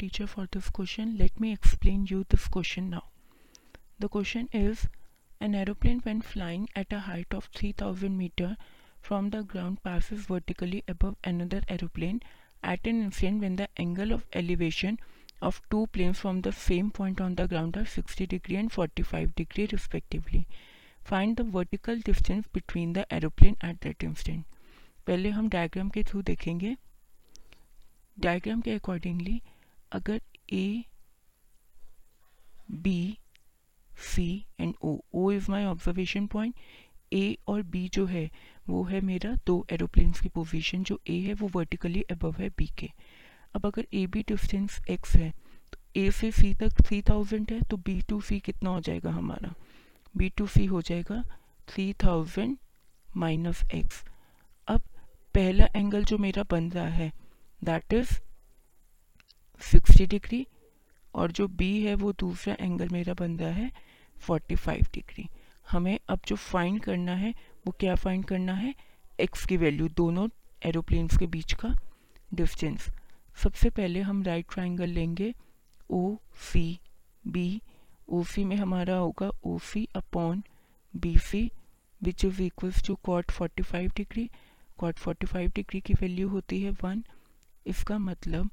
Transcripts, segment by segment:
teacher for this question. Let me explain you this question now. The question is an aeroplane when flying at a height of 3000 meter from the ground passes vertically above another aeroplane at an instant when the angle of elevation of two planes from the same point on the ground are 60 degree and 45 degree respectively. Find the vertical distance between the aeroplane at that instant. पहले हम diagram के through देखेंगे diagram के accordingly अगर A B C and O O is my observation point A और B जो है, वो है मेरा दो एरोप्लेन्स की पोजीशन जो ए है वो वर्टिकली अबव है बी के। अब अगर ए बी डिस्टेंस एक्स है तो ए से सी तक थ्री थाउज़ेंड है तो बी टू सी कितना हो जाएगा हमारा? बी टू सी हो जाएगा थ्री थाउज़ेंड माइनस एक्स अब पहला एंगल जो मेरा बन रहा है दैट इज़ सिक्सटी डिग्री और जो बी है वो दूसरा एंगल मेरा बन रहा है फोर्टी फाइव डिग्री। हमें अब जो फाइंड करना है, वो क्या फाइंड करना है? एक्स की वैल्यू दोनों एरोप्लेन्स के बीच का डिस्टेंस सबसे पहले हम राइट ट्राइंगल लेंगे ओ सी बी ओ सी में हमारा होगा O C upon B C which is equals to cot forty five degree. Cot forty five degree की वैल्यू होती है वन इसका मतलब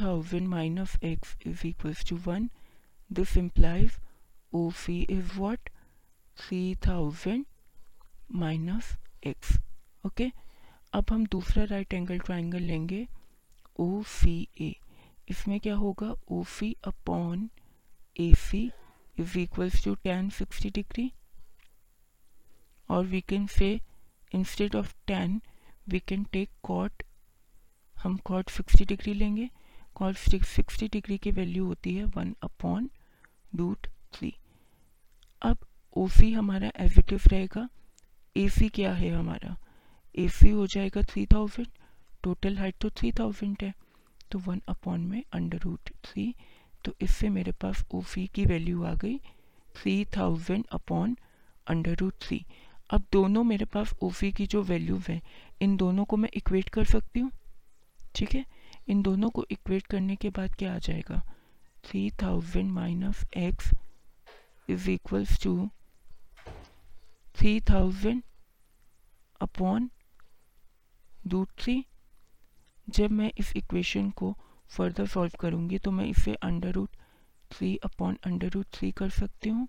thousand minus x is equals to one this implies O C is what three thousand minus x okay अब हम दूसरा right angle triangle लेंगे. O C ए इसमें क्या होगा? O C upon A C is equals to tan sixty degree और we can say instead of tan we can take cot हम cot sixty degree लेंगे। कॉट सिक्सटी डिग्री की value होती है वन अपॉन रूट थ्री अब ओ सी हमारा एजिटिव रहेगा। ए सी क्या है हमारा? ए सी हो जाएगा थ्री थाउज़ेंड टोटल हाइट तो थ्री थाउज़ेंड है। तो वन अपॉन में अंडर रूट थ्री तो इससे मेरे पास ओ सी की वैल्यू आ गई। Three thousand upon under root three अब दोनों मेरे पास ओ सी की जो वैल्यूज़ हैं, इन दोनों को मैं इक्वेट कर सकती हूँ? ठीक है? इन दोनों को इक्वेट करने के बाद क्या आ जाएगा? Three thousand minus X is equals to three thousand upon root three जब मैं इस इक्वेशन को फर्दर सॉल्व करूँगी तो मैं इसे under root three upon under root three कर सकती हूँ।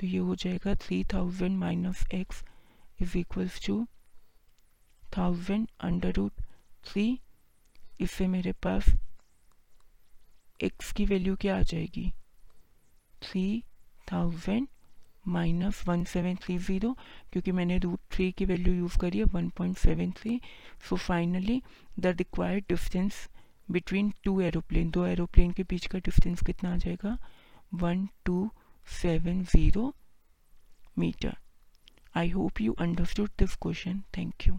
तो ये हो जाएगा three thousand minus X is equals two thousand under root three इससे मेरे पास एक्स की वैल्यू क्या आ जाएगी? Three thousand minus one seven three zero क्योंकि मैंने रूट थ्री की वैल्यू यूज़ करी है one point seven three so finally the required distance between two aeroplane दो एरोप्लेन के बीच का डिस्टेंस कितना आ जाएगा? One two seven zero metre I hope you understood this question thank you